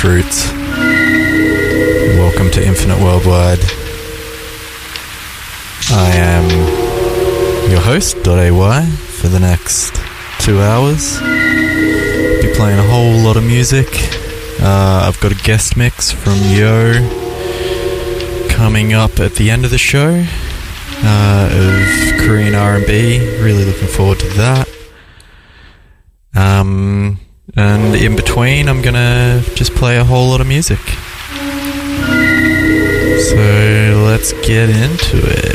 Butterfruits. Welcome to Infinite Wurldwide. I am your host, Dot.AY, for the next two hours. Be playing a whole lot of music. Uh, I've got a guest mix from Yo coming up at the end of the show uh, of Korean R&B. Really looking forward to that. Um, and in between, I'm gonna just play a whole lot of music. So let's get into it.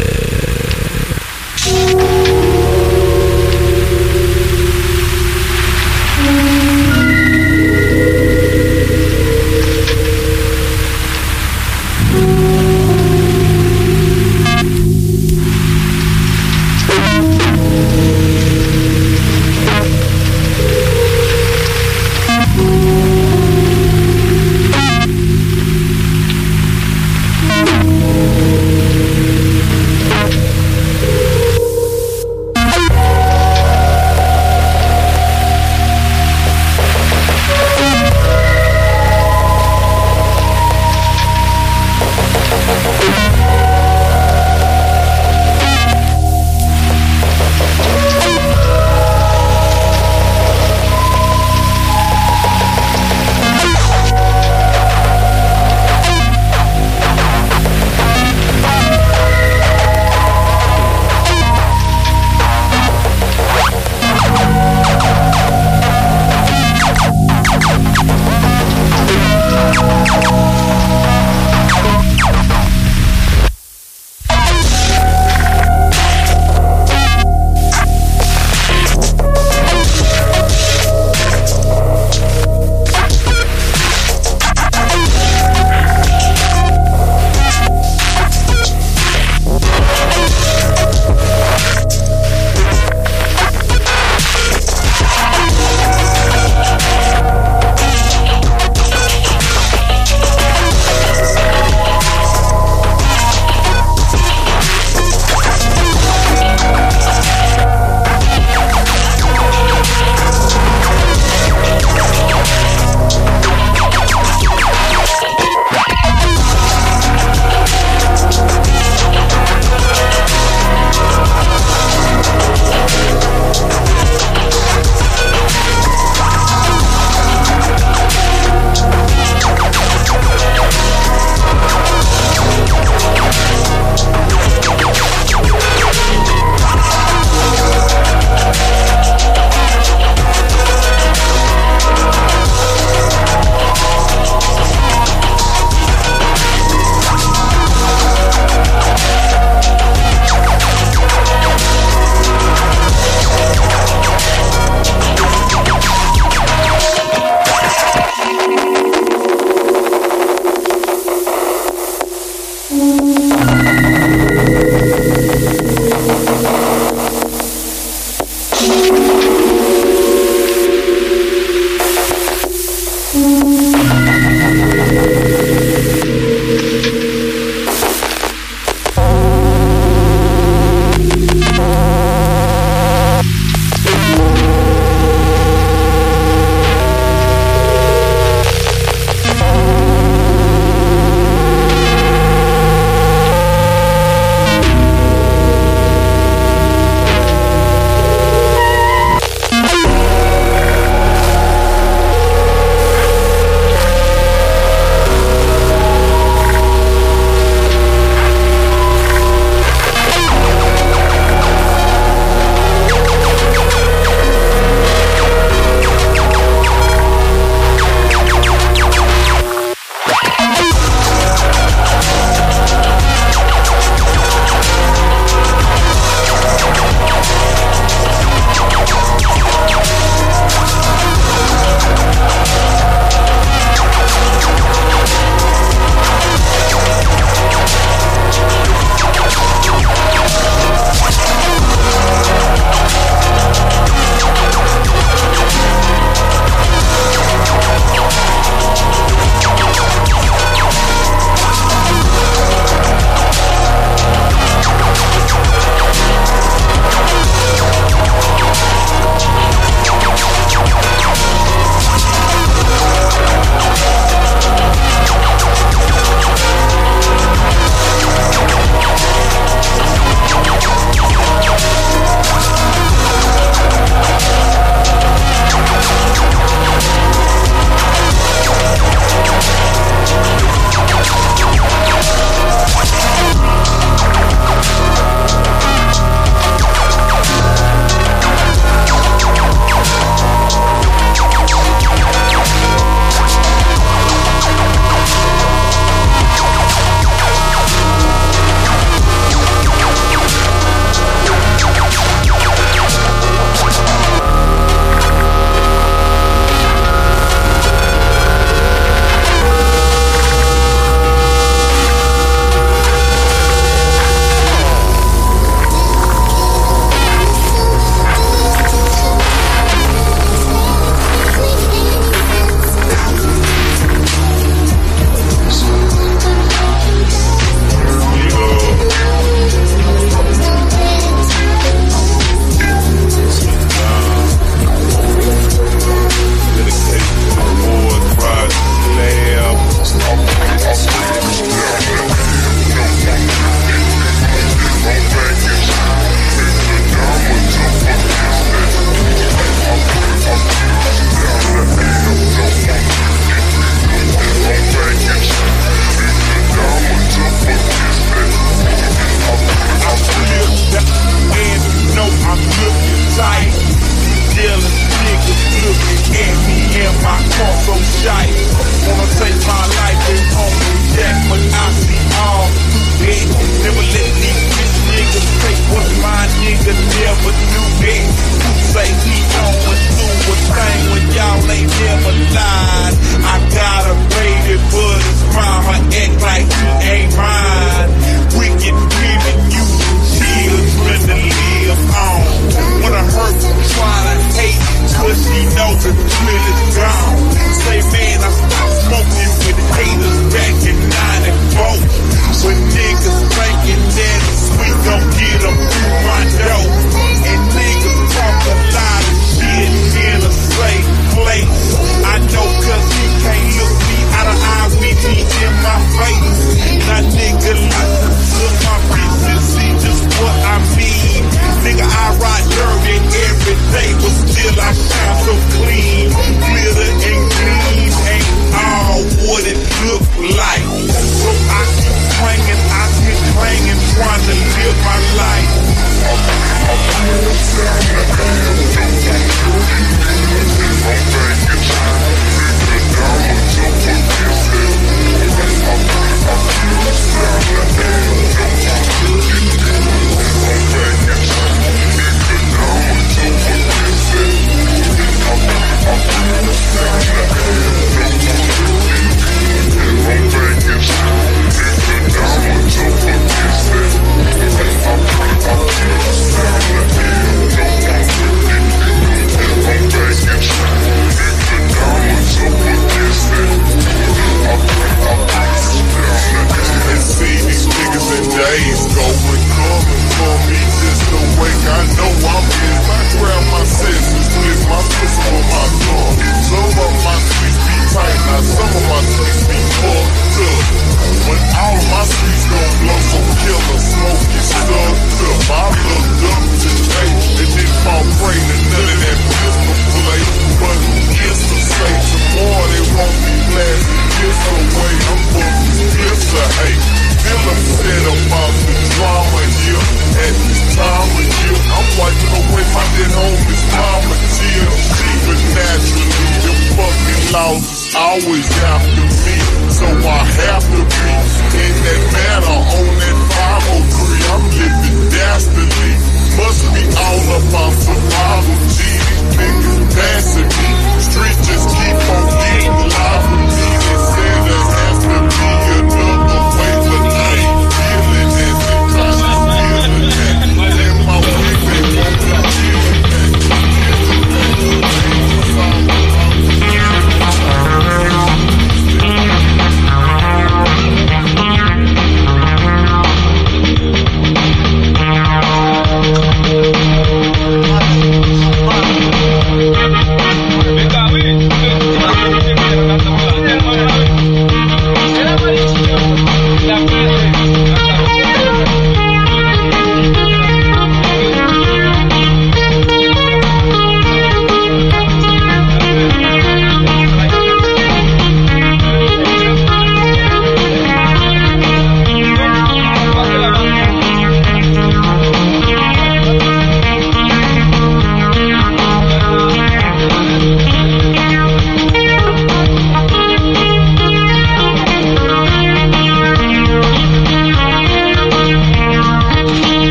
Melvin, Smith,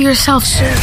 for yourself soon.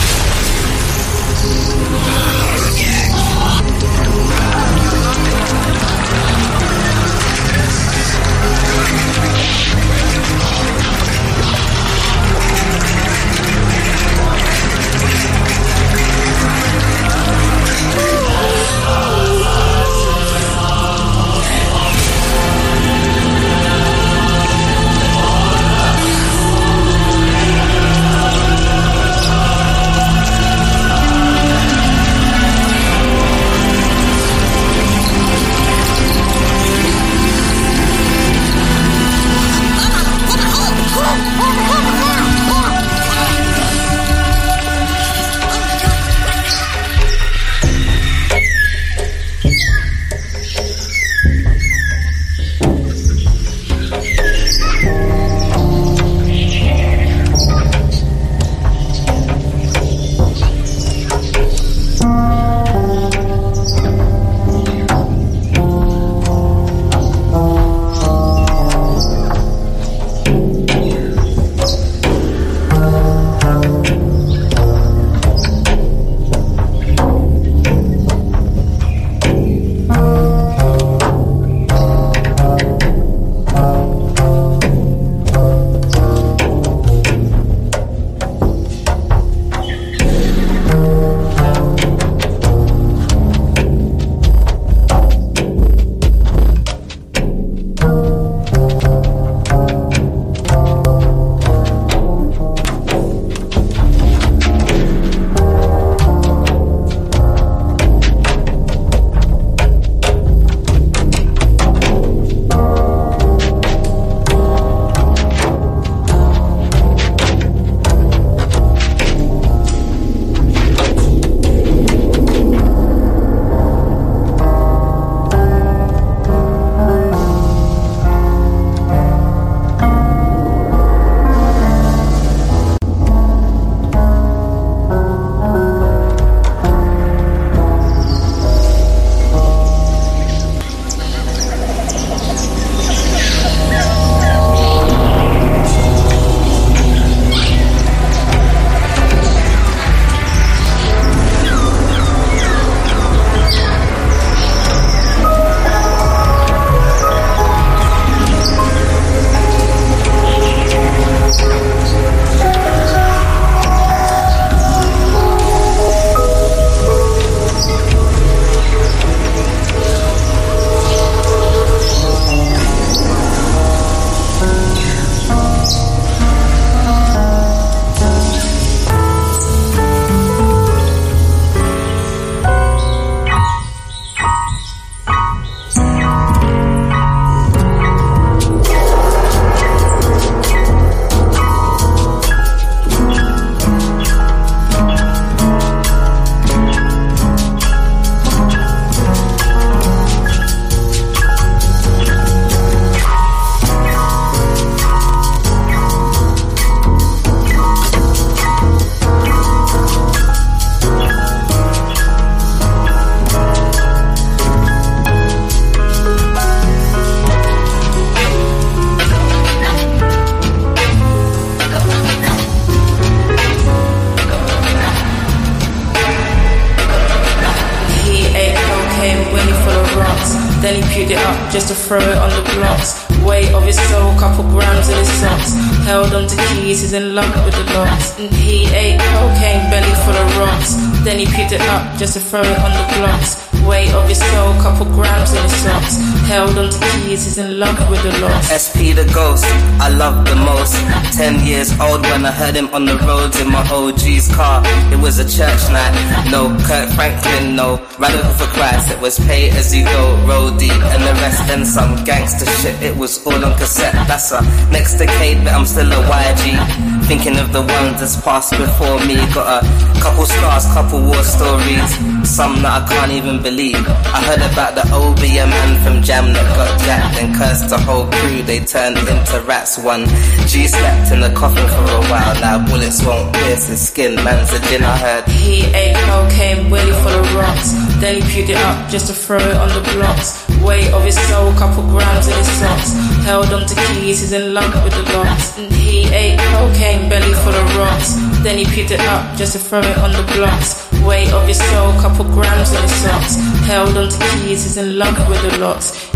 No Radical for Christ. It was pay as you go, roll deep, and the rest then some gangster shit. It was all on cassette. That's a next decade, but I'm still a YG. Thinking of the ones that's passed before me. Got a couple scars, couple war stories, some that I can't even believe. I heard about the obeah man from Jam that got jacked and cursed the whole crew. They turned into rats. One G slept in the coffin for a while. Now bullets won't pierce his skin. Man's a gin, I heard. He ate cocaine, Willie full of rocks. Then he puked it up just to throw it on the blocks. Weight of his soul, couple grams in his socks. Held onto keys, he's in love with the locks. And he ate cocaine, belly full of rocks. Then he puked it up just to throw it on the blocks. Weight of his soul, couple grams in his socks. Held onto keys, he's in love with the locks.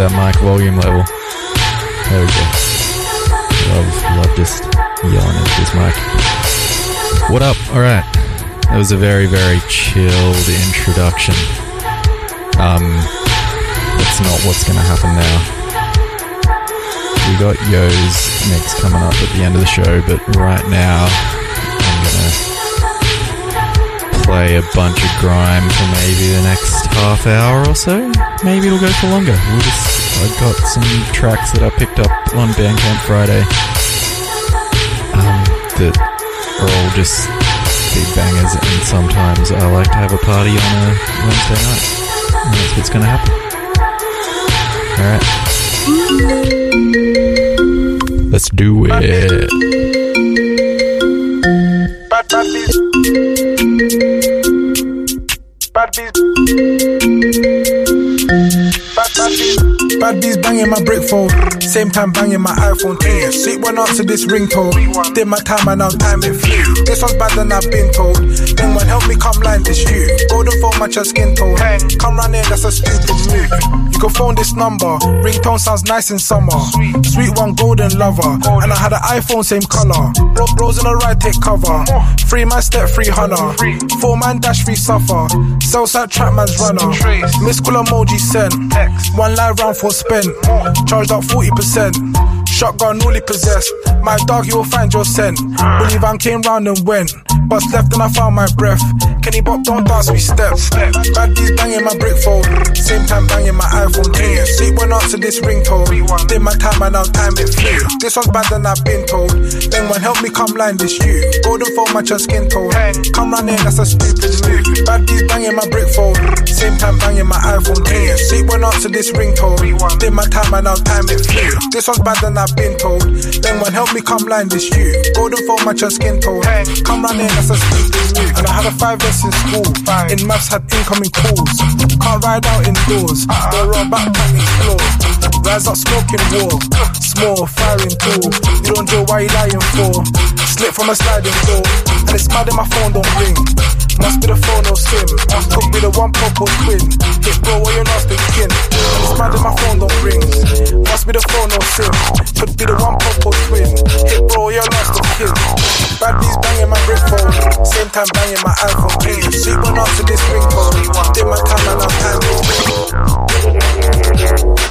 That mic volume level. There we go. Love, love just yelling into this mic. What up? Alright. That was a very, very chilled introduction. Um, that's not what's gonna happen now. We got Yo's mix coming up at the end of the show, but right now I'm gonna play a bunch of grime for maybe the next half hour or so. Maybe it'll go for longer. We'll just I've got some tracks that I picked up on Bandcamp Friday um, that are all just big bangers, and sometimes I like to have a party on a Wednesday night. And that's what's going to happen. Alright. Let's do it. Bad, bad Bad bees banging my brick phone. Same time banging my iPhone too. Sweet one answer this ringtone. Did my time and now time it flew. This one's bad than I've been told. Then one help me come line this you. Golden phone match your skin tone. Come round here, that's a stupid move. You can phone this number. Ringtone sounds nice in summer. Sweet one golden lover. And I had an iPhone same color. Bro, bros in the right take cover. Free man step free hunter. Four man dash free suffer. Southside trap man's runner. Miss call emoji sent. One live round for spent. Charged up 40%. Shotgun newly possessed. My dog, you will find your scent. Believe I came round and went. Bust left and I found my breath. Kenny Bop, don't dance, we step. Bad bees banging my brick fold. Same time banging my iPhone too. Sleep went out to this ringtone. Did my time and now time it flew. This one's bad than I've been told. Then one help me come line this you. Golden phone match your skin tone. Come here, that's a stupid move. Bad bees banging my brick fold. Same time banging my iPhone too. Sleep went out to this ringtone. Did my time and now time it flew. This one's bad than I've been told. Then one help me come line this you. Golden phone match your skin tone. Come round here, that's a move. And I had a five S in school. In maths had incoming calls. Can't ride out indoors. Uh-uh. The raw backpack explores. Rise up smoking war. Small firing tool. You don't know why you lying for. Slip from a sliding door. And it's mad in my phone don't ring. Must be the phone or sim. Could be the one pop quid. Hey bro, why you lost speaking? And it's mad that my phone don't ring. Must be the phone no sim. Could be the one purple twin. Hit bro, you lost the kid. Bad bees banging my brick phone. Same time banging my iPhone. Hey, sleep on after this ring phone. Did my time and I'm time. No, no, no, no, no, no, no, no.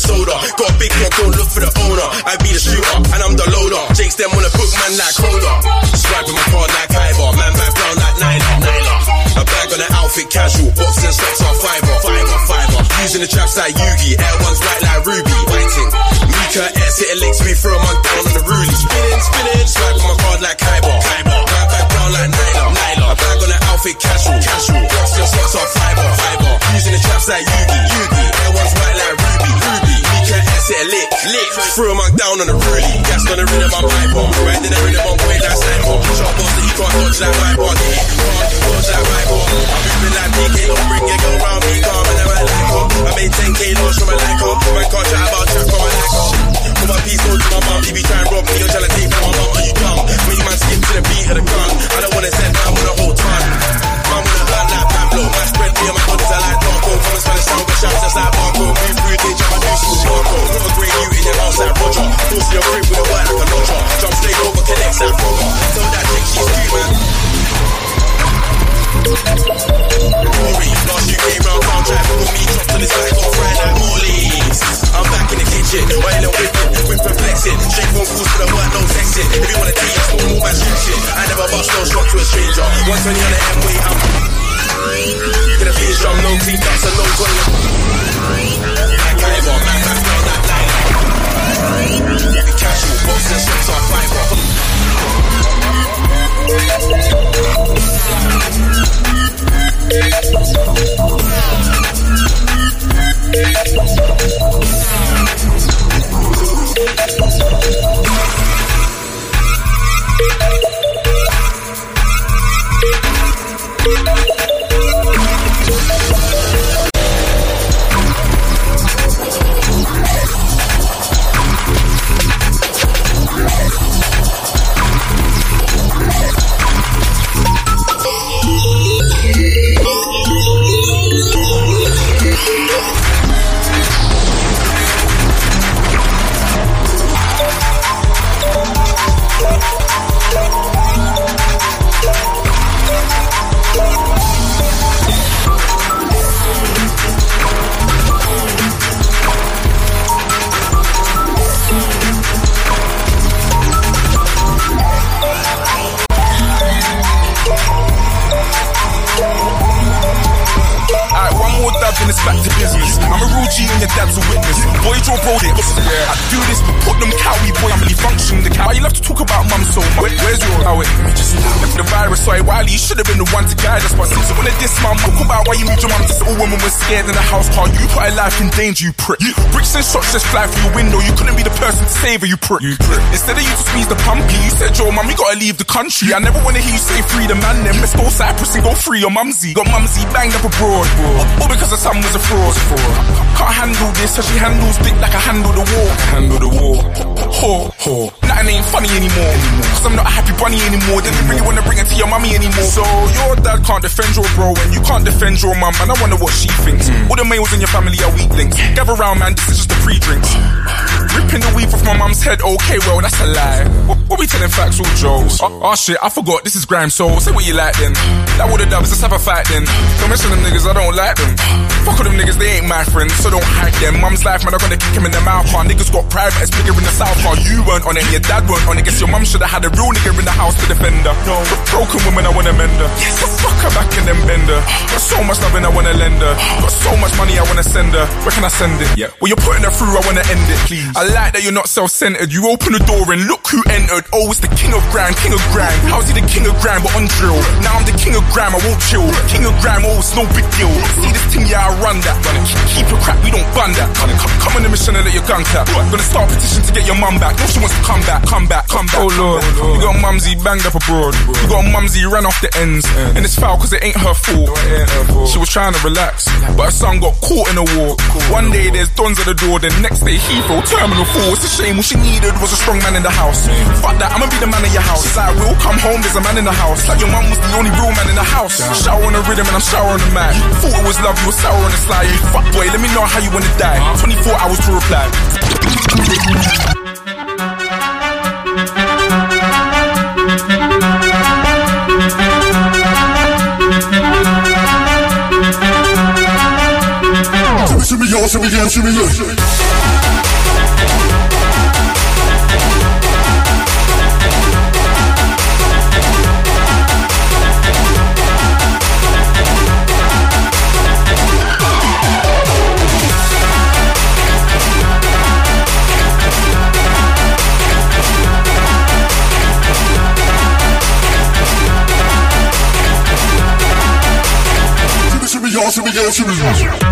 the soda. Got a big one, go look for the owner. I be the shooter, and I'm the loader. Jakes them on a book, man, like Cola. Swiping my card like Kyber. Man, back brown like Nyla. Nyla. A bag on an outfit, casual. Boxing and socks are fiber, fiber, fiber. Using the traps like Yugi. Air ones white like Ruby. Fighting. Mika S hit a lick, we throw man down on the ruling. Spinning, spinning. Swiping my card like Kyber. Kyber. Man, back brown like Nyla. Nyla. A bag on an outfit, casual. Casual. Boxing and socks are fiber, fiber. Using the traps like Yugi. Lick threw him down on the really. Gas on the rhythm, my pipe on. Right in the rhythm, I'm way that same on. Chop that you can't dodge that pipe. you prick. You. Bricks and shots just fly through your window. You couldn't be the person to save her, you prick. You prick. Instead of you to squeeze the pumpy, you said, Yo, mum, you gotta leave the country. I never wanna hear you say free the man, then let's go Cyprus and go free your mumsy. Got mumsy banged up abroad, bro. All because her son was a fraud. fraud. Can't handle this, so she handles dick like I handle the war. Handle the war. Ho, ho ain't funny anymore. Cause I'm not a happy bunny anymore. Didn't really wanna bring it to your mummy anymore. So your dad can't defend your bro, and you can't defend your mum, and I wonder what she thinks. Mm. All the males in your family are weak links. Gather round, man, this is just a pre drink. Ripping the weave off my mum's head, okay, well, that's a lie. Well, we telling facts all jokes? Oh, oh shit, I forgot, this is grime, so say what you like then. That would have dubs, let's have a fight then. Don't mention them niggas, I don't like them. Fuck all them niggas, they ain't my friends, so don't hype them. Mum's life, man, I'm gonna kick him in the mouth. Our niggas got private, it's bigger in the south. While you weren't on it, your dad weren't on it. Guess your mum should have had a real nigga in the house to defend her. No, broken woman, I wanna mend her. Yes. Fuck her back and then bend her. Got so much loving, I wanna lend her. Got so much money, I wanna send her. Where can I send it? Yeah. Well, you're putting her through, I wanna end it, please. I like that you're not self-centered. You open the door and look who entered. Oh, it's the king of grime, king of grime. How's he the king of grime, but on drill? Now I'm the king of grime, I won't chill. King of grime, oh, it's no big deal. See this thing, yeah, I run that. Gonna keep, keep your crap, we don't bun that. Come, come, come on the mission and let your gun clap. Gonna start a petition to get your mum back. No, she wants to come back, come back, come back. Oh lord, you got mumsy banged up abroad. You got mumsy ran off the ends. And it's foul cause it ain't her fault. She was trying to relax, but her son got caught in a war. One day there's dons at the door, then next day Heathrow, terminal four. It's a shame, all she needed was a strong man in the house. Fuck that, I'ma be the man in your house. Like, we'll come home, there's a man in the house. Like your mum was the only real man in the house. Shower on the rhythm and I'm showering the man. Thought it was love, you were sour on the slide. Fuck boy, let me know how you wanna die. 24 hours to reply. Shimmy, y'all, shimmy, yeah, shimmy, yeah. Shimmy, shimmy, y'all, shimmy,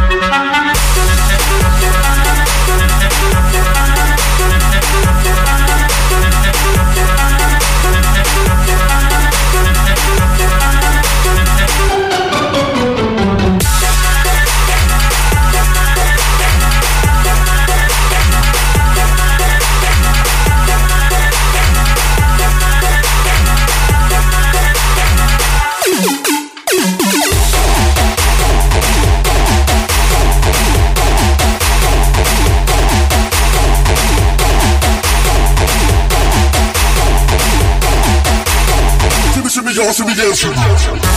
y'all,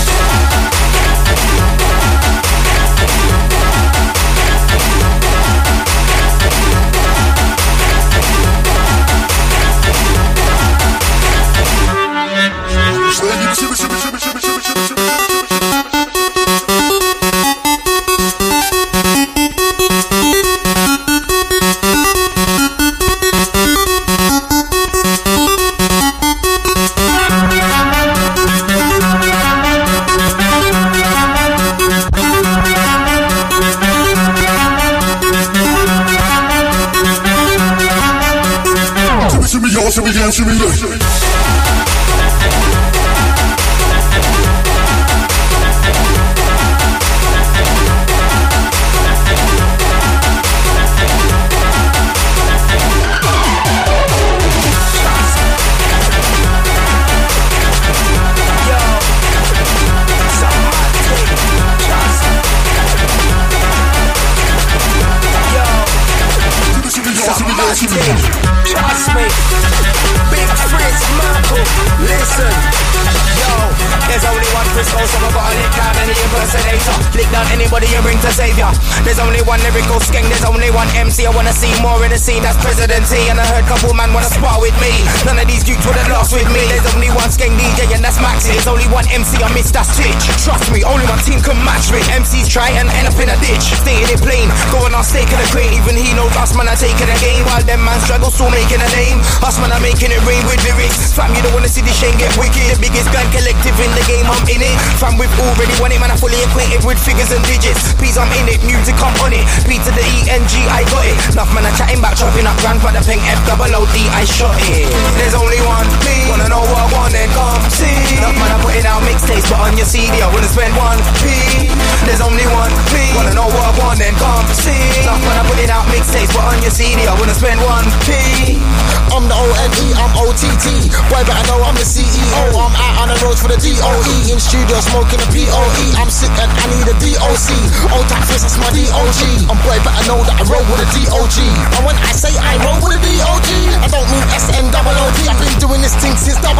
CD, I wouldn't spend one P. There's only one me. Wanna know what I want, then come see. I'm putting out mixtapes, but on your CD, I wouldn't spend one P. I'm the O-N-E, I'm O-T-T. Boy, better know I'm the CEO. I'm out on the roads for the DOE. In studio smoking a POE. I'm sick and I need a DOC. Old time fist, it's my DOG. I'm boy, better know that I roll with a DOG. And when I say I roll with a DOG, I don't mean SN double OD. I've been doing this thing since 003.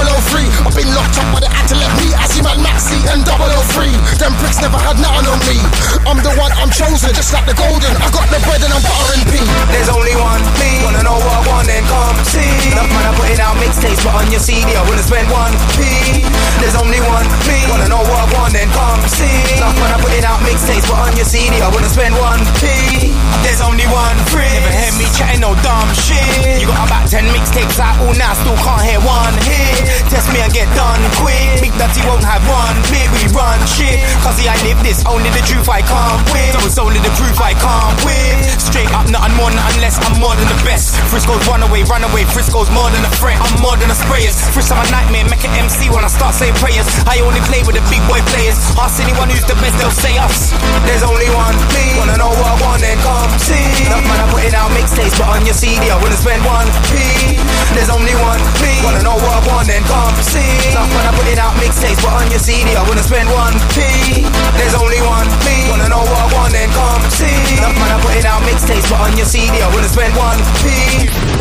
I've been locked up, but they had to let me. I see man Maxi and 003. Them pricks never had nothing on me. I'm the one, I'm chosen, just like the golden. I got the bread and I'm P. There's only one me. Wanna know what I want, then come see. Enough man, I put it out mixtapes, but on your CD, I wouldn't spend one P. There's only one me. Wanna know what I want, then come see. Enough man, I put it out mixtapes, but on your CD, I wouldn't spend one P. There's only one free. Never hear me chatting no dumb shit. You got about ten mixtapes out all now, still can't hear one hit. Test me and get done quick. Big Dirty won't have one bit. We run shit. Cause see, I live this. Only the truth I can't win. So it's only the proof I can't win. Straight up, nothing more, nothing less. I'm more than the best. Frisco's run away, run away. Frisco's more than a threat. I'm more than a sprayers. First time a nightmare, make an MC when I start saying prayers. I only play with the big boy players. Ask anyone who's the best, they'll say us. There's only one me. Wanna know what I want, then come see. Enough man, I put it out mixtapes, but on your CD, I wouldn't spend one P. There's only one me. Wanna know what I want, then come see. Enough man, I put it out mixtapes, but on your CD, I wouldn't spend one P. There's only one me. Wanna know what I want, then come see. Enough man, I put it out mixtapes, but on your CD, I wouldn't spend one P.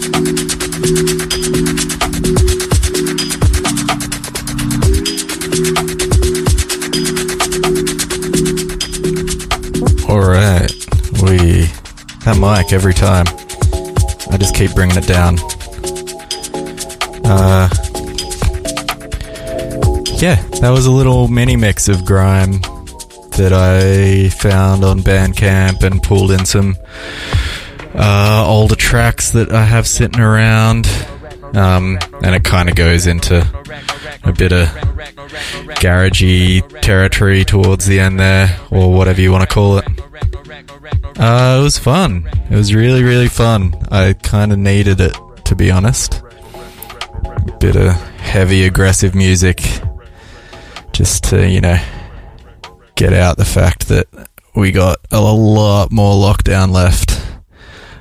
Alright, we. That mic every time. I just keep bringing it down. Uh. Yeah, that was a little mini mix of grime that I found on Bandcamp and pulled in some uh, older tracks that I have sitting around. Um, and it kind of goes into a bit of garagey territory towards the end there, or whatever you want to call it. Uh, it was fun. It was really, really fun. I kind of needed it, to be honest. Bit of heavy, aggressive music, just to, you know, get out the fact that we got a lot more lockdown left.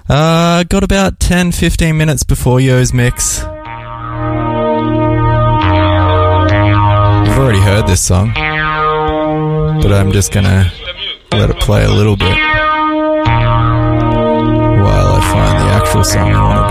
Uh, got about 10 15 minutes before Yo's mix. You've already heard this song, but I'm just gonna let it play a little bit for someone.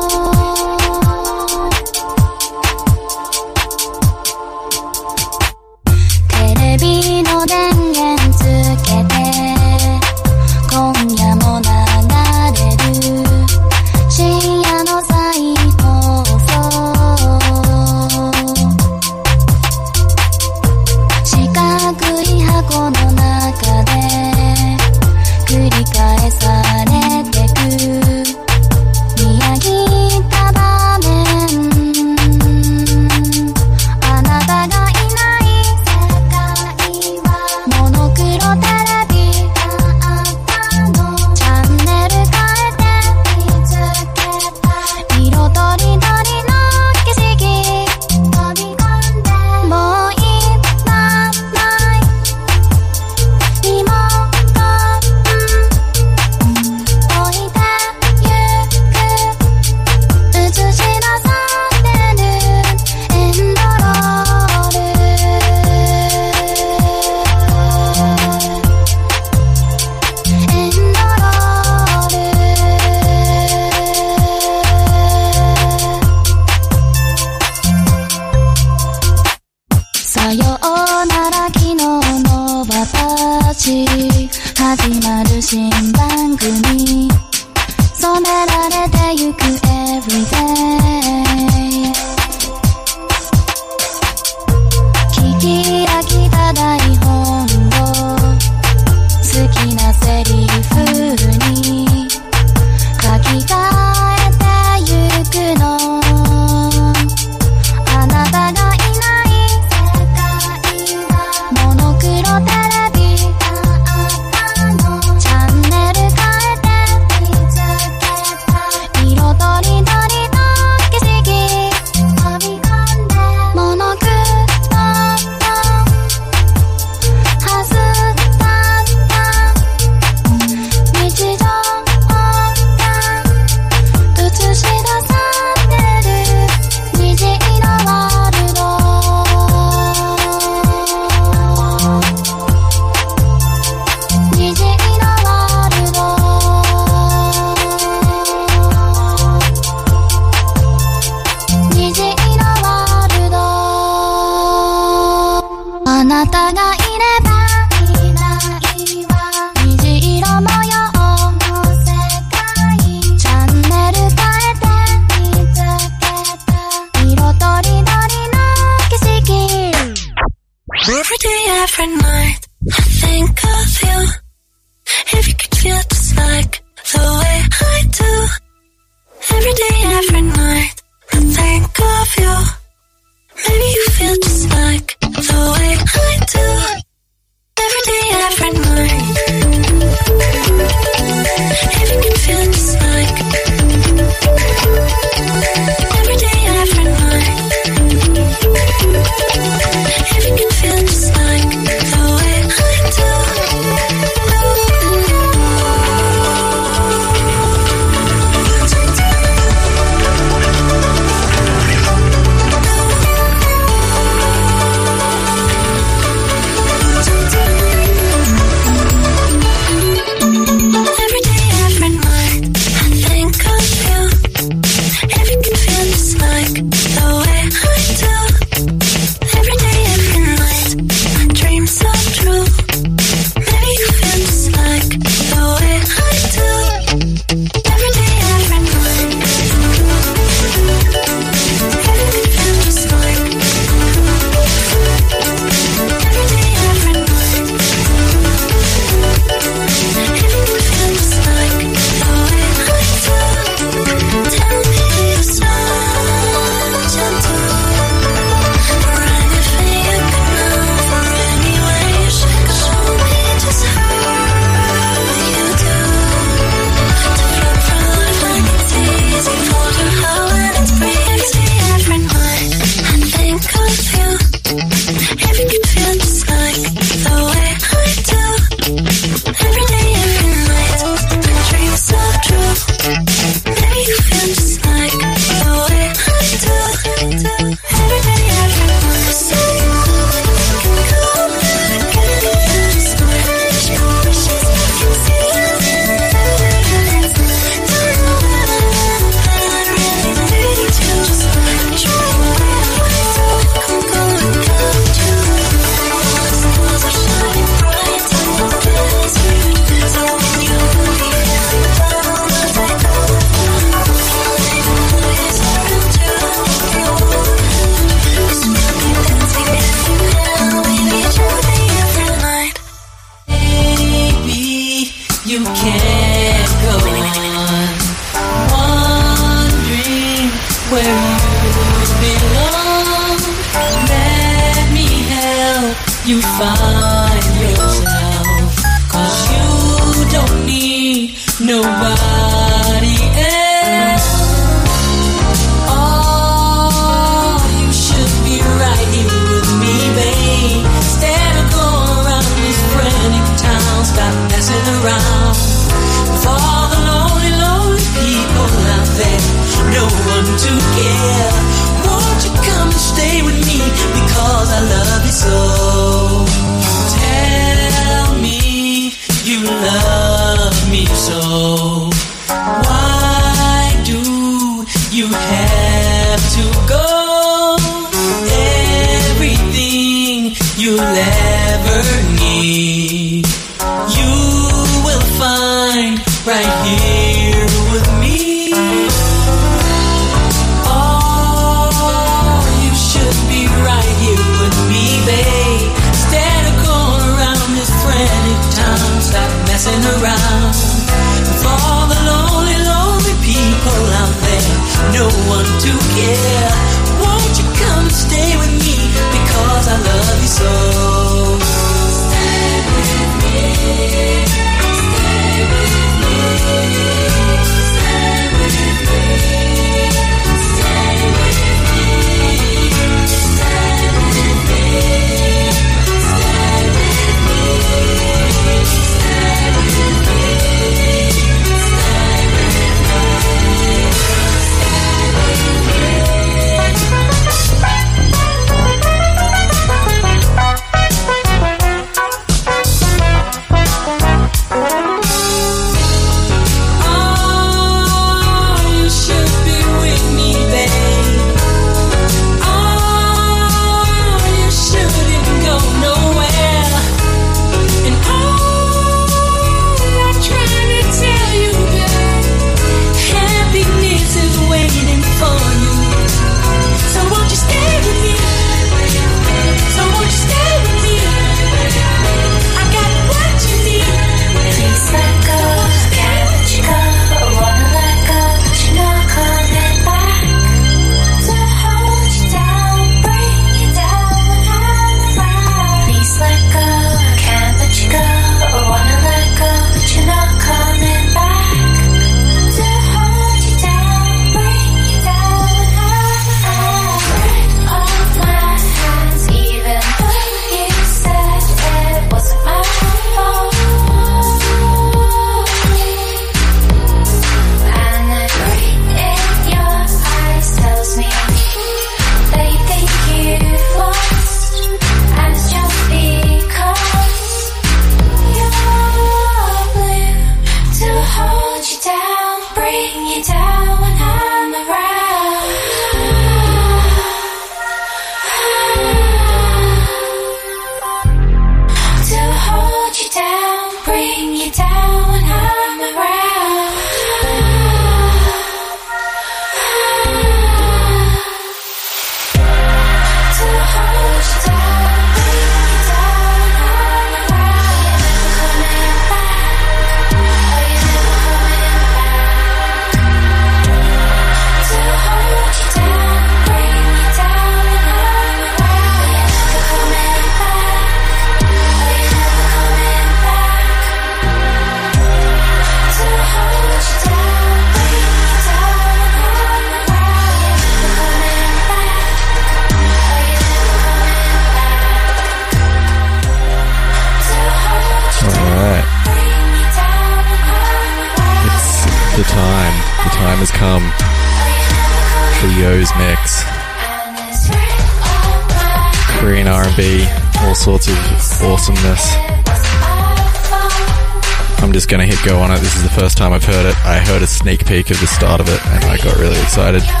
peak of the start of it, and I got really excited.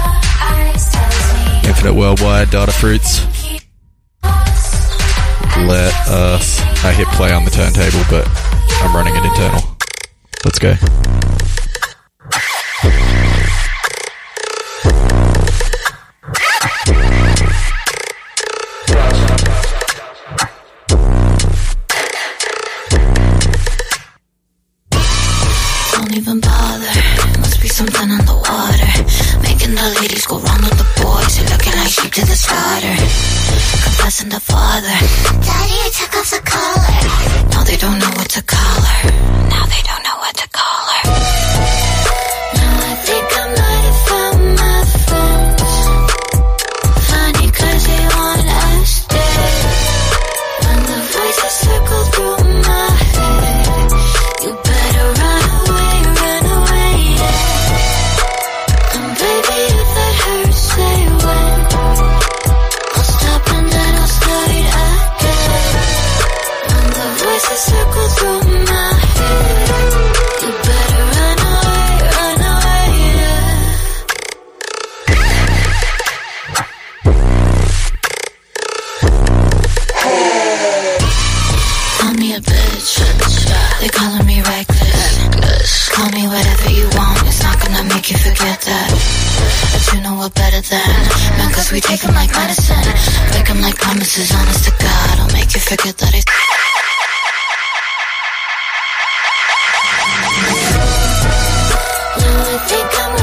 we're better than. Man, cause we take them like medicine. Pick them like promises, honest to God. I'll make you forget that it's Now I think I'm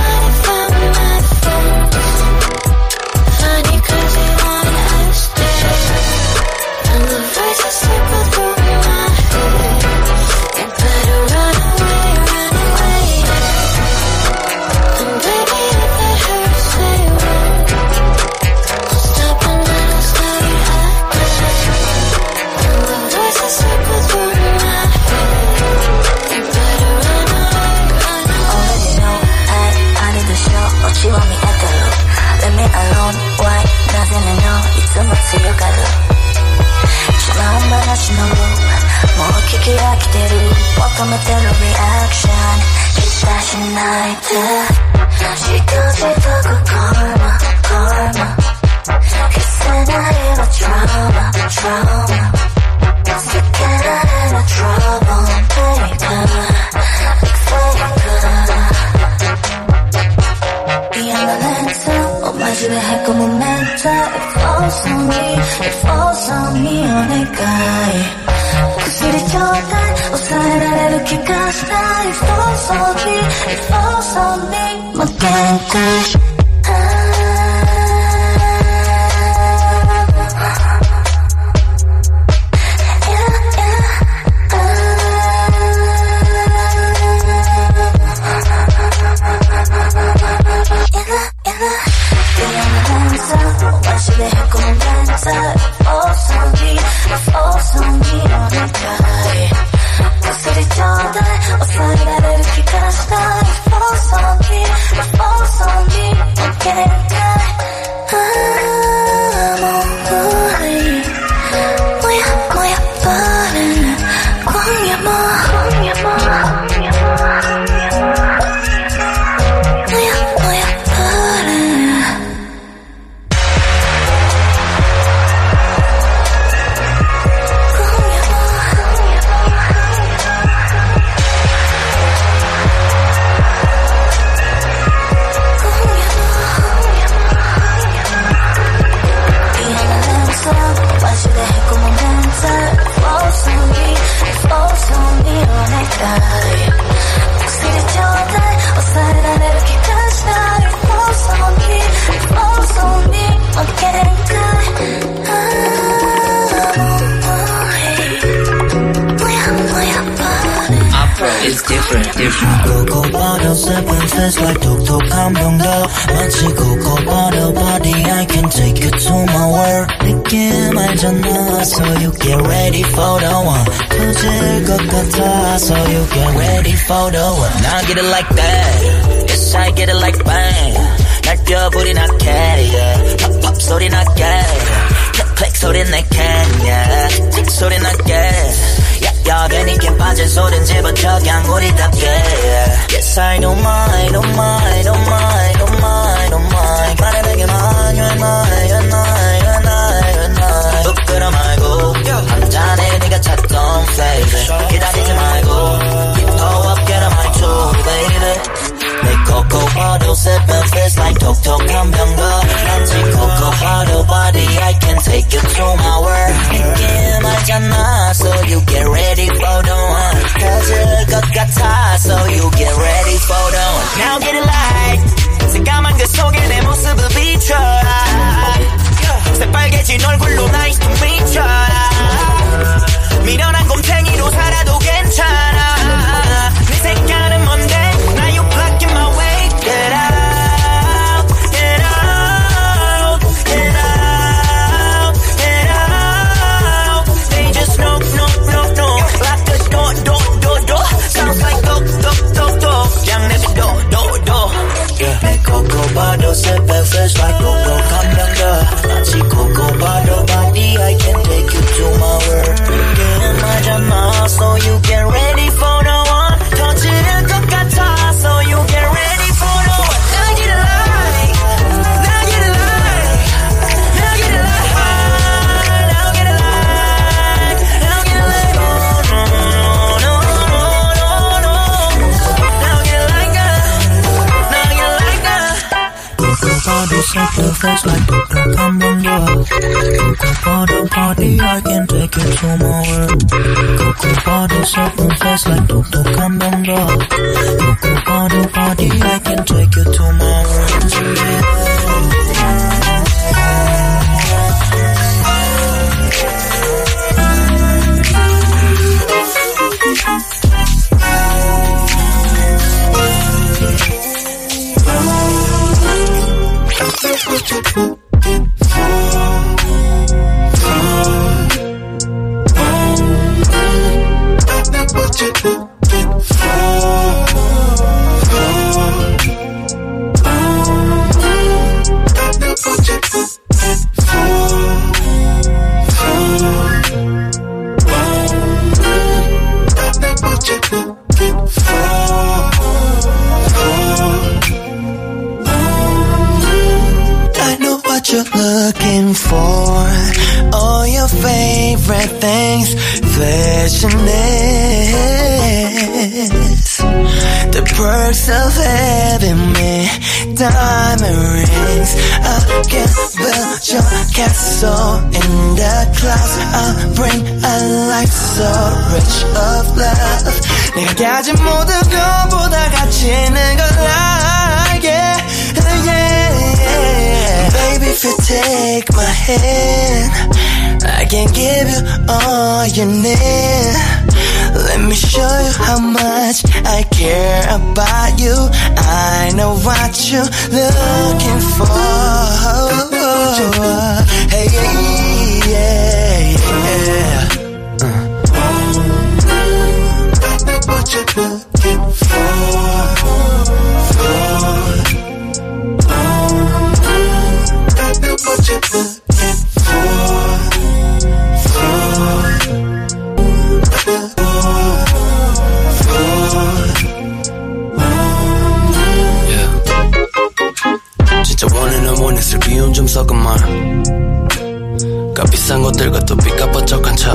그러니까 비싼 것 들고 또 삐까 번쩍한 척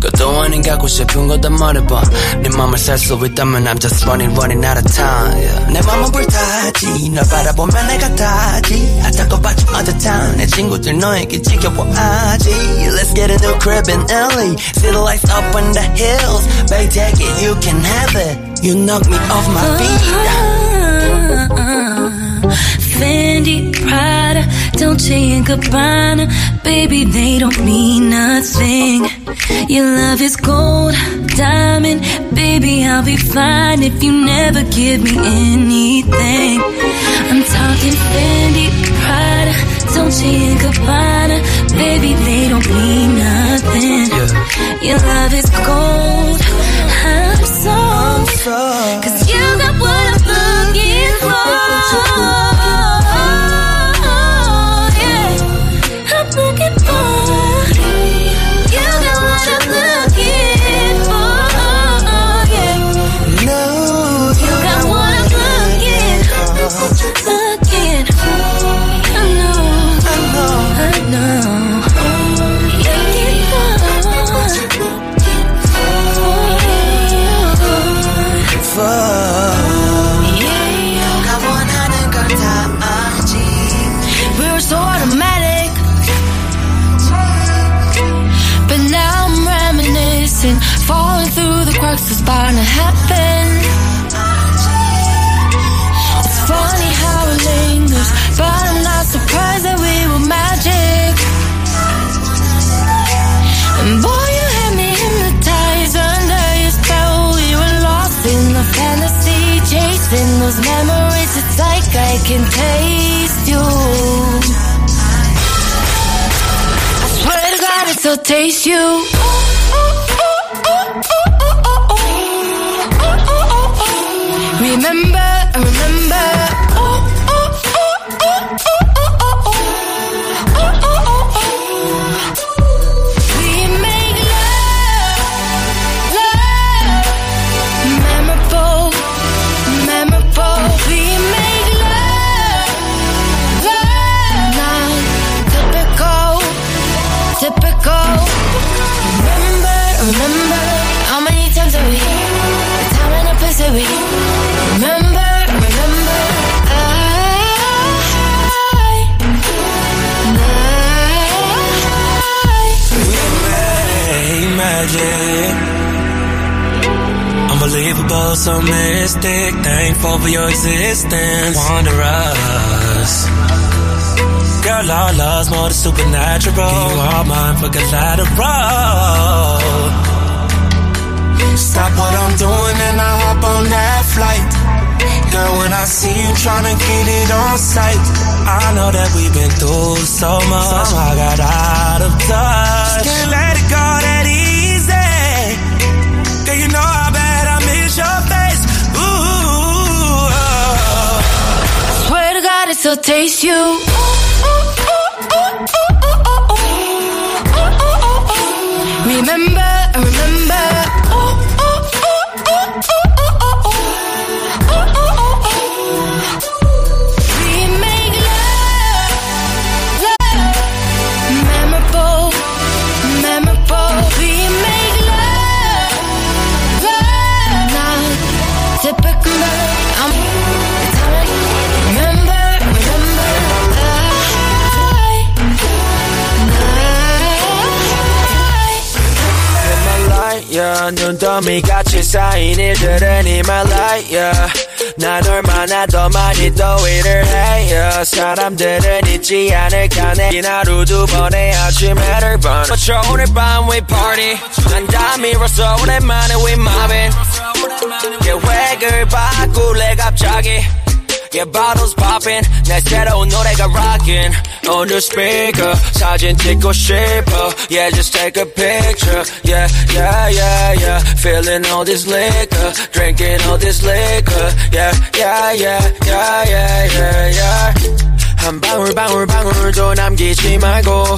그것도 아닌 가고 싶은 거다 말해봐 네 맘을 살 수 있다면 I'm just running running out of time yeah. 내 맘은 불타지 널 바라보면 내가 타지 I talk about you all the time 내 친구들 너에게 지켜봐야지 Let's get a new crib in LA See the lights up on the hills Baby take it you can have it You knock me off my feet Fendi Prada, Dolce and Gabbana. Baby, they don't mean nothing. Your love is gold, diamond. Baby, I'll be fine if you never give me anything. I'm talking Fendi, Prada, Dolce and Gabbana. Baby, they don't mean nothing. Your love is gold. I'm so. Cause taste you. I swear to God, it still tastes you. Remember, remember. Unbelievable, so mystic. Thankful for your existence. Wanderers. Girl, our love's more than supernatural. You are mine for collateral. Stop what I'm doing and I hop on that flight. Girl, when I see you tryna get it on sight, I know that we've been through so much. I got out of touch. Just can't let it go Still tastes you. Remember. Yeah. 눈더미 같이 쌓인 일들은 yeah. 난 얼마나 더 많이 더 일을 해, yeah. 사람들은 잊지 않을까 내긴 하루 두 번의 아침에를 번 어쩌 오늘 밤 we party 밀었어 오랜만에 we mobbing 계획을 바꿀래 갑자기 Yeah, bottles popping 내 새로운 노래가 rocking On the speaker 사진 찍고 싶어 Yeah, just take a picture Yeah, yeah, yeah, yeah Feeling all this liquor Drinking all this liquor Yeah, yeah, yeah, yeah, yeah, yeah, yeah 한 방울 방울 방울도 남기지 말고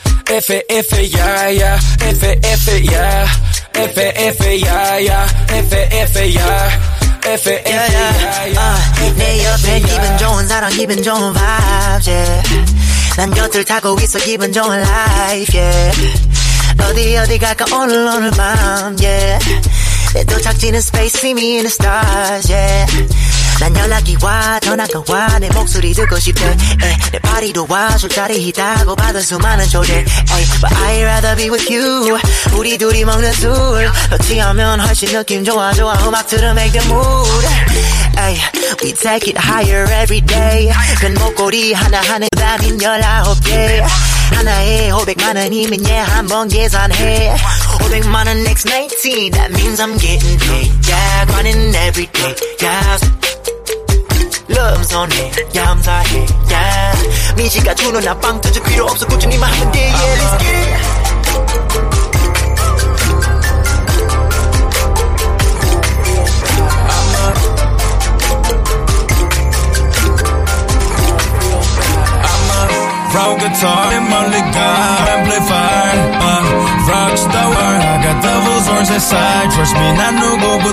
yeah if it if it yeah yeah if it if it yeah if it if it yeah yeah 내 옆에 기분 좋은 사람 기분 좋은 vibes yeah 난 곁을 타고 있어 기분 좋은 life yeah 어디 어디 갈까 오늘 오늘 밤 yeah 내 도착지는 space see me in the stars yeah 난 연락이 와 전화가 와내 목소리 듣고 싶대 에, 내 파리도 와 술자리 있다고 받은 수많은 초대 에이, But I'd rather be with you 우리 둘이 먹는 술 취하면 훨씬 느낌 좋아 좋아 음악 들으면 make the mood 에이, We take it higher every day 큰 목걸이 하나하나 부담인 19개 하나에 500만 원이면 yeah 한번 계산해 500만 원 next 19 That means I'm getting paid Yeah grinding every day Yeah love 손에 감사해 yeah 미지가 주는 나빵 터질 필요 없어 꾸준히만 하면 돼 yeah let's get it Rock guitar in my liquor, amplifier, uh, rock star. I got devils on source aside Trust me 난 누구보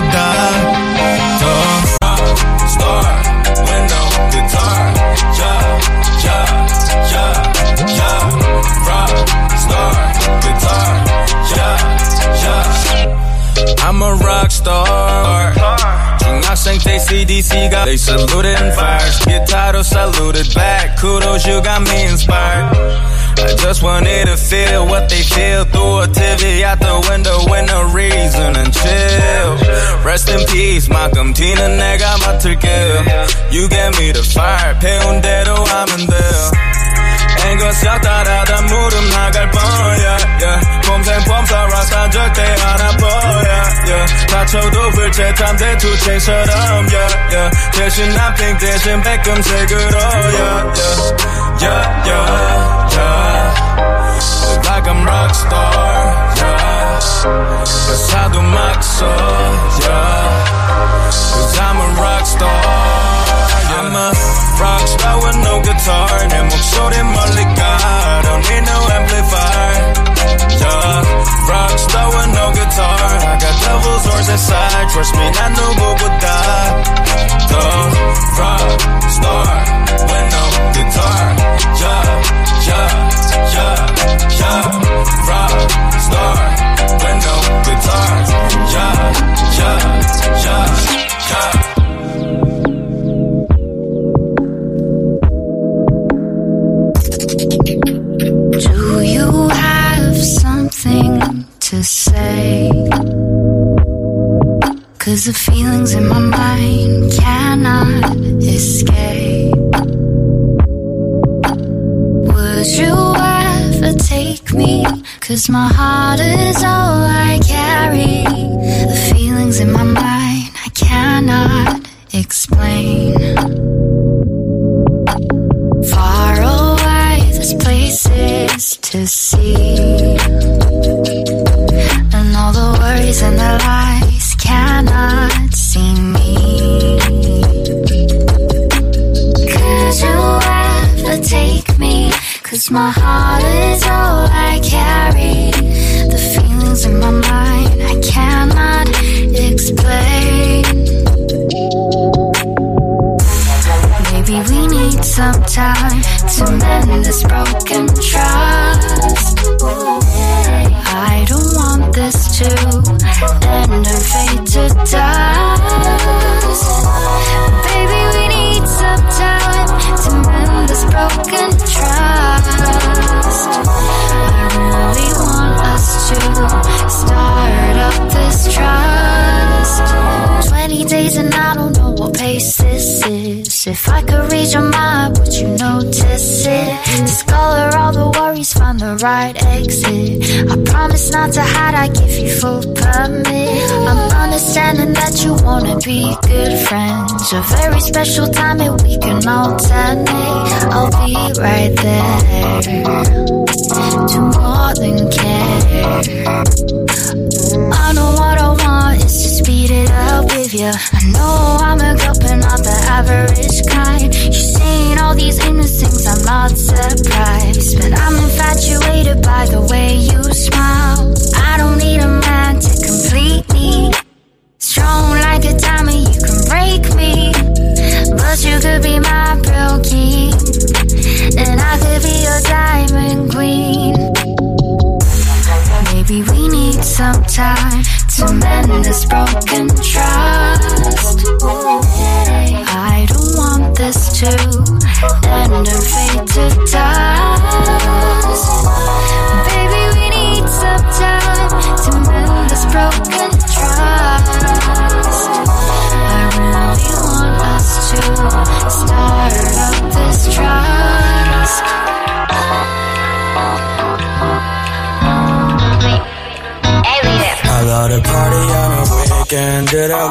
rock star 중학생 때 CDC가 They saluted and fired 기타로 saluted back Kudos you got me inspired I just wanted to feel what they feel through a TV out the window with no reason and chill. Rest in peace, Malcolm T는 내가 맡을게요. You gave me the fire, 배운 대로 하면 돼 요. 앵거서 따라다 무릎 나갈 뻔야. 봄생 봄사 라스타 절대 안 아파야. 다쳐도 불체 탐대 투체처럼 yeah, yeah. 대신 난핑 대신 백금색으로 like I'm rockstar my soul yeah. I'm a rock star with no guitar. Nemo shorty malika, don't need no amplifier. Yeah, rock star with no guitar. I got devil's horns inside. Trust me, I know what would die. The rock star with no guitar. Yeah, yeah, yeah, yeah. Rock star with no guitar. Yeah, yeah, yeah, yeah. Cause my heart friends. A very special time and we can alternate. I'll be right there. Do more than care. I know what I want is to speed it up with you. I know I'm a girl, but not the average kind. You're saying all these innocent things, I'm not surprised. But I'm infatuated by the way you smile. I don't need a man to complete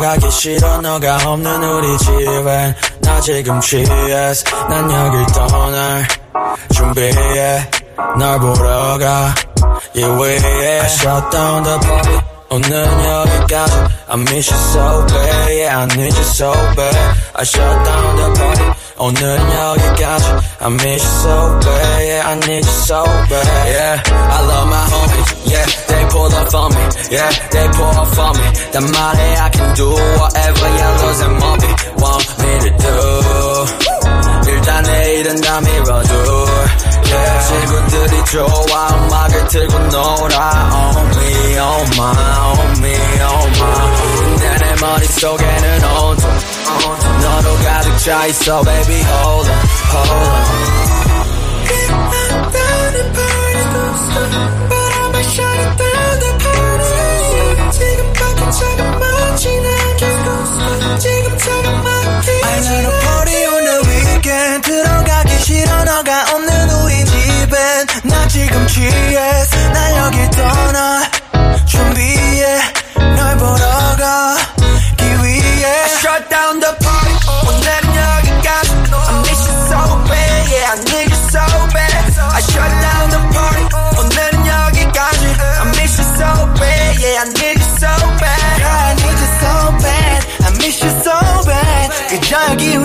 가기 싫어 너가 없는 우리 집에. 나 지금 취했어. 난 여길 떠날 준비해. 널 보러 가. Yeah, I shut down the party 오늘은 여기까지 I miss you so bad Yeah, I need you so bad I shut down the party 오늘은 여기까지 I miss you so bad Yeah, I need you so bad Yeah, I love my homies Yeah, they pull up on me Yeah, they pour for me. 난 말해 I can do whatever yellows and mommy want me to do. 일단 내일은 다 밀어줘. Yeah, 친구들이 좋아 음악을 틀고 놀아. On me, on my, on me, on my. 근데 내 머릿속에는 온통 너로 가득 차 있어, baby. Hold on, hold on. I let a party on the weekend 들어가기 싫어 너가 없는 우리 집엔 나 지금 취했어 난 여기 떠나 준비해 널 보러 가기 위해 I shut down the party 오늘은 여기까지 I miss you so bad yeah I need you so bad I shut down the party 오늘은 여기까지 I miss you so bad yeah I need you so bad yeah, I need you so bad I miss you so bad 그저 여기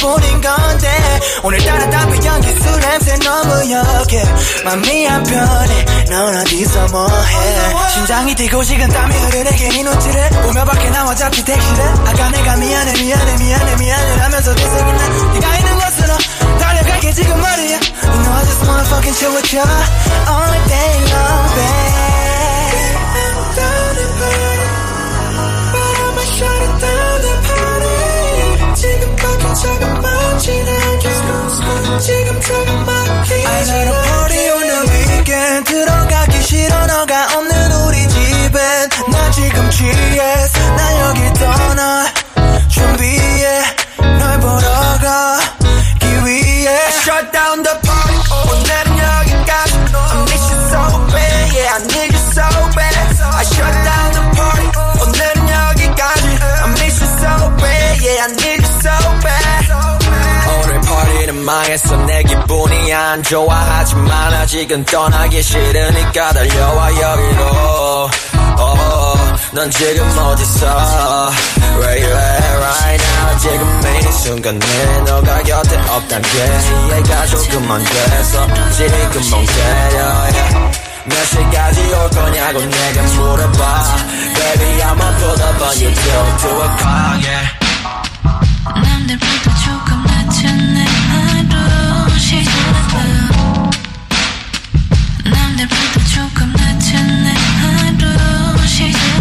뿐인 건데 오늘따라 담배 연기 술 냄새 너무 역해. 맘이 안 편해 넌 어디서 뭐해? 심장이 뛰고 식은 땀이 흐르네 괜히 눈치를 보며 밖에 나와 잡히 택시를. 아까 내가 미안해 미안해 미안해 미안해 하면서 대생이 난 네가 있는 곳으로 달려갈게 지금 말이야 You know I just wanna fucking chill with you all day long babe. I'm down and party But I'ma shut it down 조금만 지나가 지금 조금만 기다려 I need a party on the weekend 들어가기 싫어 너가 파티는 망했어 내 기분이 안 좋아. 하지만 아직은 떠나기 싫으니까 달려와 여기로. oh, 넌 지금 어디서? Where you at right now? 지금 이 순간에 너가 곁에 없단 게 이해가 조금만 돼서 지금 멍때려. 몇 시까지 올 거냐고 내가 물어봐. Baby I'ma pull up on you till 2 o'clock yeah. 남들보다 조금 하루 시작은 남들보다 조금 낮은 내 하루 시작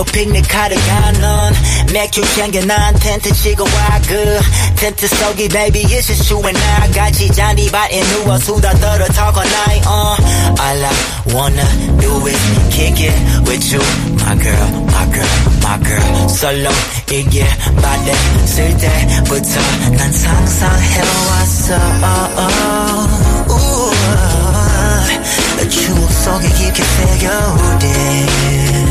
한강으로 픽닉하러 가는 맥주 챙겨 난 텐트 치고 와그 텐트 속이 baby it's just you and I 같이 잔디밭에 누워 수다 떨어 talk all night uh. All I wanna do is kick it with you my girl my girl my girl 설렁 이게 받았을 때부터 난 상상해왔어 oh, oh. 추억 속에 깊게 새겨오린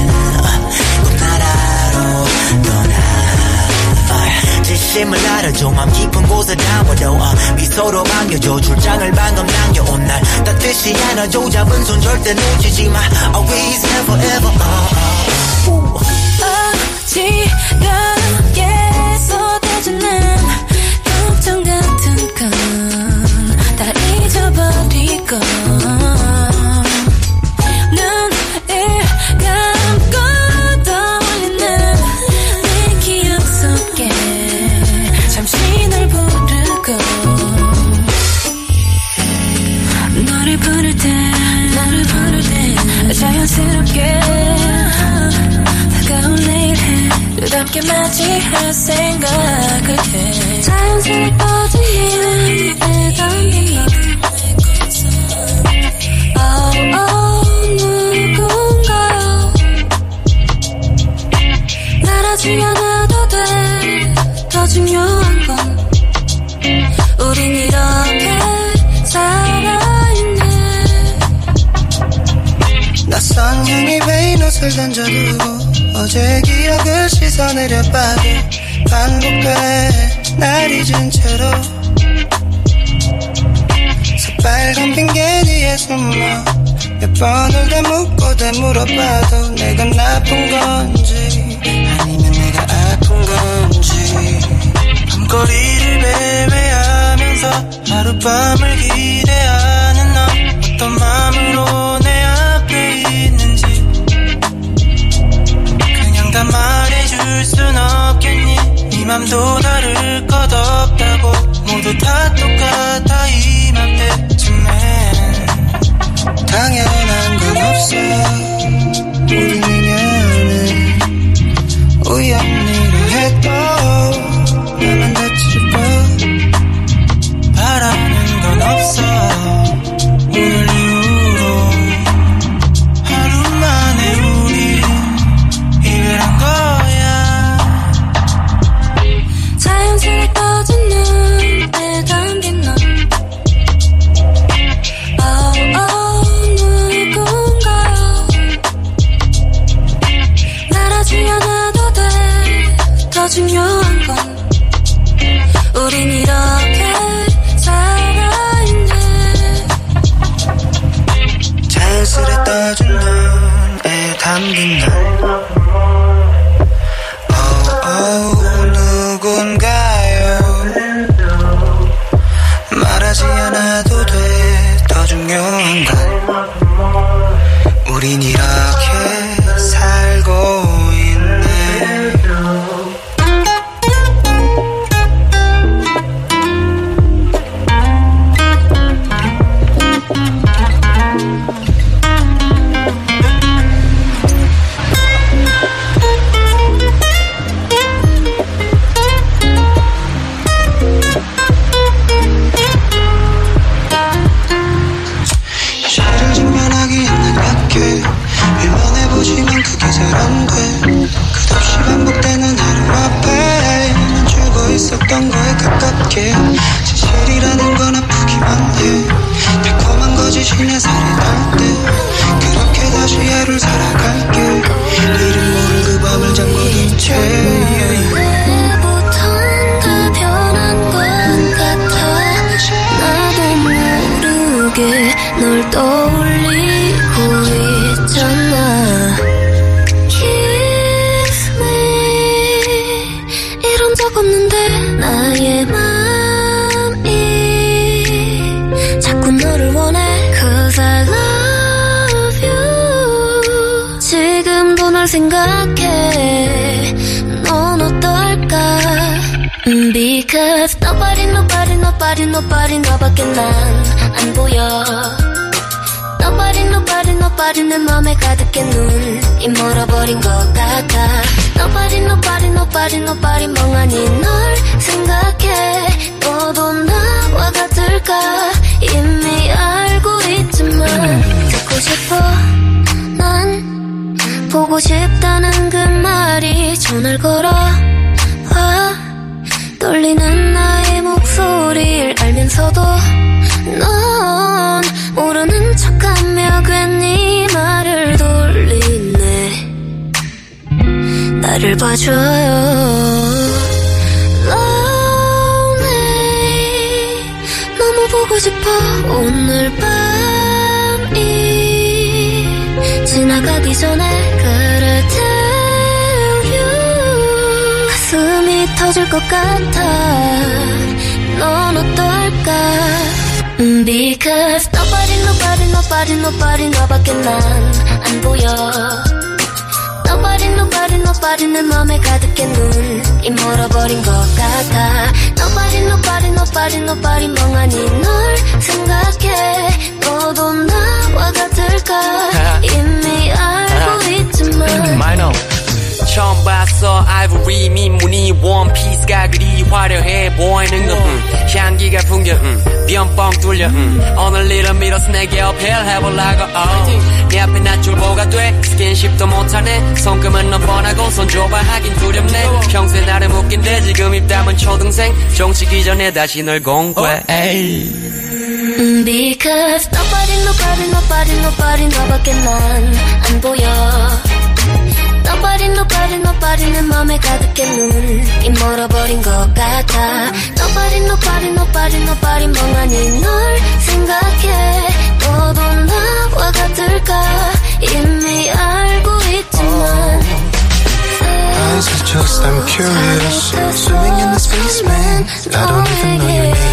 진심을 알아줘 맘 깊은 곳에 담아둬 어, 미소로 반겨줘. 출장을 방금 남겨온 날. 따뜻이 안아줘 잡은 손 절대 놓치지 마. Always never ever uh, uh. 어지럽게 쏟아지는 걱정 같은 건 다 잊어버리고 맞이할 생각을 해. 자연스레 어디에 내던 빈너 누군가요 날아주면 않아도 돼더 중요한 건 우린 이렇게 살아있네 낯선 향이 베인 옷을 던져두고 어제 기억을 씻어내려 밤이 반복돼. 날 잊은 채로. 새빨간 빙계니에 숨어. 몇 번을 다묻고 되물어봐도 내가 나쁜 건지 아니면 내가 아픈 건지. 밤거리를 매매하면서 하룻밤을 기대하는 너. 어떤 마음으로 다 말해줄 순 없겠니? 이 맘도 다를 것 없다고. 모두 다 똑같아 이맘때쯤엔 당연한 건 없어. 모든 인연은 우연이라 했던 빠진 내 맘에 가득해 눈이 멀어버린 것 같아. Nobody nobody nobody nobody 멍하니 널 생각해. 너도 처음 봤어 아이보리 민무늬 원피스가 그리 화려해 보이는 거 음. 향기가 풍겨 음. 뿅뻥 뚫려 음. 오늘 이름 밀어서 내게 어필해보려고 oh. 네 앞에 나 줄보가 돼 스킨십도 못하네 손금은 넌 뻔하고 손 줘봐 하긴 두렵네 평소에 나를 웃긴데 지금 입담은 초등생 정치기 전에 다시 널 공개 oh. Because nobody, nobody, nobody, nobody 너밖에 난 안 보여 Nobody nobody 내 맘에 가득해 눈이 멀어버린 것 같아 Nobody nobody nobody nobody 멍하니 널 생각해 너도 나와 같을까 이미 알고 있지만 Eyes are just, I'm curious. Swimming in the space, man. I don't even know your name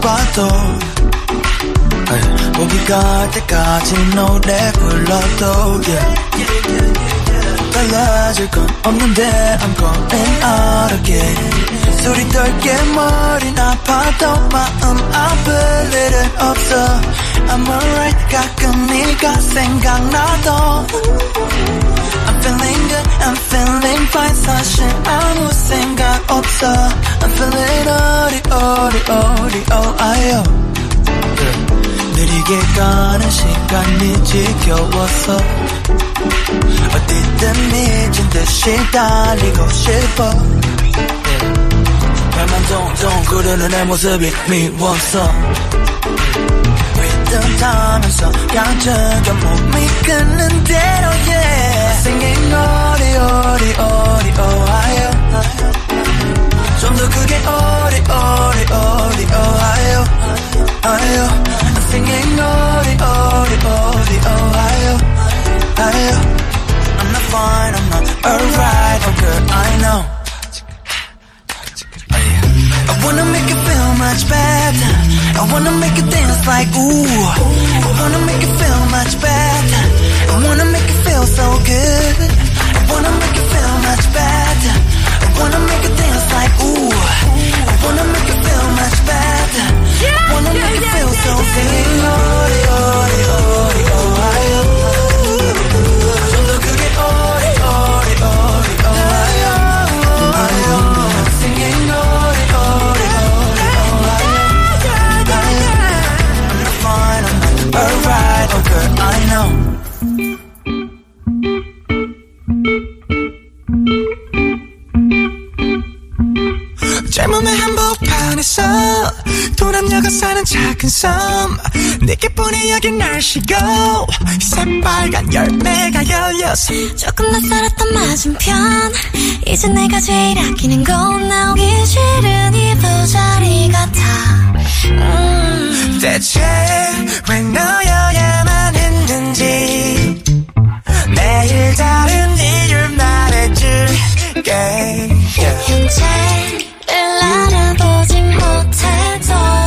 봐도 Hey, 목이 갈 때까지 노래 불러도. 달라질 건 없는데 I'm going out again. 소리 떨게 머리 아파도 마음 아플 일은 없어. I'm alright. 가끔 네가 생각나도 feeling good. I'm feeling fine. 사실 아무 생각 없어. I'm feeling 어리 어리 어리 oh 아요 느리게 가는 시간이 지겨워서 어디든 미친 듯이 달리고 싶어. 발만 동동 구르는 내 모습이 미워서 타면서 깜짝여 몸이 끄는 대로 yeah Singing 어리 어리 어리 오하요 좀더 크게 어리 어리 어리 오하요 아요 singing 어리 어리 어리 오하요 아요 I'm not fine I'm not alright oh girl I know I wanna make you feel much better. I wanna make you dance like ooh. I wanna make you feel much better. I wanna make you feel so good. I wanna make you feel much better. I wanna make you dance like ooh. I wanna make you feel much better. I wanna make you feel so good. 젊음의 한복판에서 도남녀가 사는 작은 섬. 내게뿐이 여긴 날씨고 새빨간 열매가 열렸어 조금 낯설었던 맞은편. 이제 내가 제일 아끼는 건 나오기 싫은 이 부자리 같아. 음. 대체 왜 너여야만 했는지. 내일 다른 이유를 말해줄게. yeah. 알아보지 못해도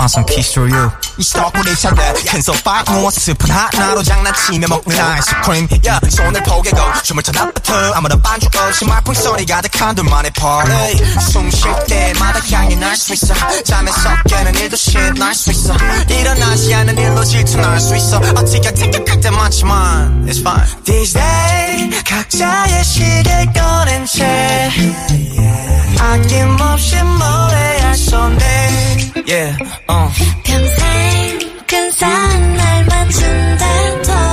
I found some keys for you. 이 스토커를 찾아 큰 소파 누워 스푼 하나로 장난치며 먹는 아이스크림 야 손을 포개고 춤을 춰 나부터. 아무런 반주 없이 말풍 소리 가득한 둘만의 party. 숨쉴 때마다 향이 날 수 있어. 잠에서 깨는 일도 shit 날수 있어. 일어나지 않는 일로 질투날 수 있어. 어떻게 생각할 때 많지만 it's fine. These days 각자의 시계 꺼낸 채 아낌없이 노래할 손에 yeah, uh. 평생 큰 사랑 날 맞춘다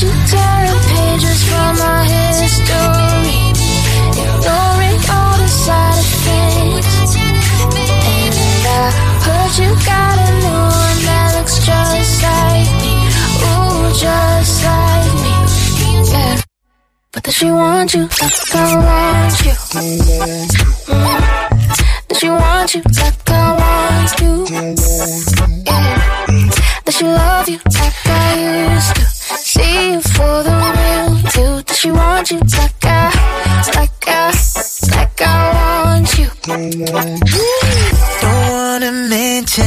you tearing pages from my history, ignoring all the side effects. And I heard you got a new one that looks just like me. Ooh, just like me. Yeah. But does she want you like I want you? Mm. Does she want you like I want you? Yeah. Does she love you like I used to? See you for the real you. Does she want you like I, like I, like I want you? Don't wanna mention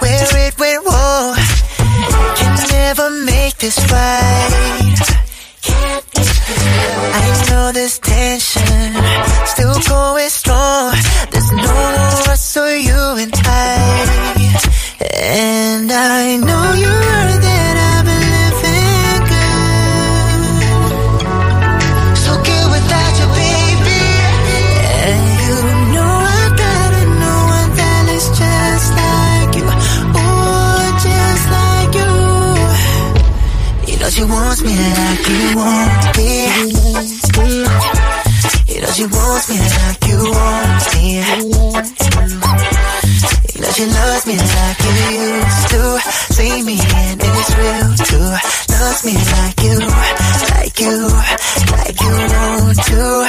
where it went wrong. Can never make this right. I know this tension still going strong. There's no us or you she wants me like you want me. You know she wants me like you want me. You know she loves me like you used to. See me and it's real too. Loves me like you, like you, like you want to.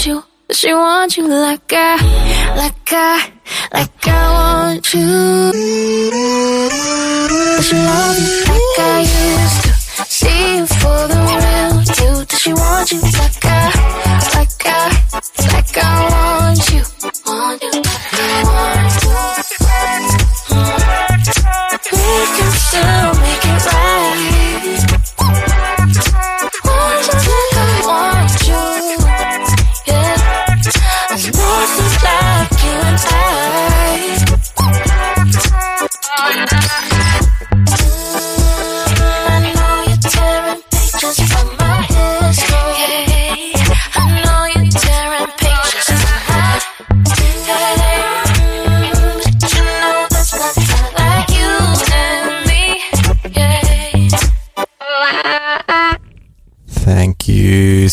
Want you? She want you like I, like I, like I want you? Does she love you like I used to? See you for the real you. Does she want you like I, like I, like I want you? Want you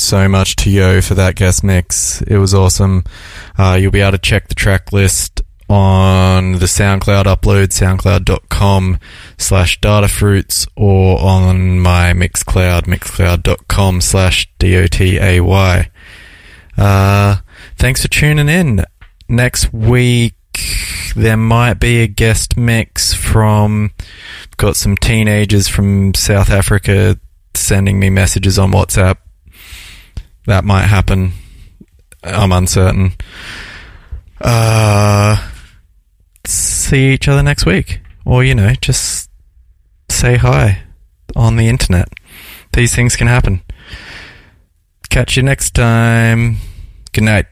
so much to Yo for that guest mix. It was awesome. Uh, you'll be able to check the track list on the SoundCloud upload, soundcloud.com slash datafruits, or on my Mixcloud, mixcloud.com slash D-O-T-A-Y. Uh, thanks for tuning in. Next week, there might be a guest mix from, got some teenagers from South Africa sending me messages on WhatsApp. That might happen. I'm uncertain. Uh, see each other next week. Or, you know, just say hi on the internet. These things can happen. Catch you next time. Good night.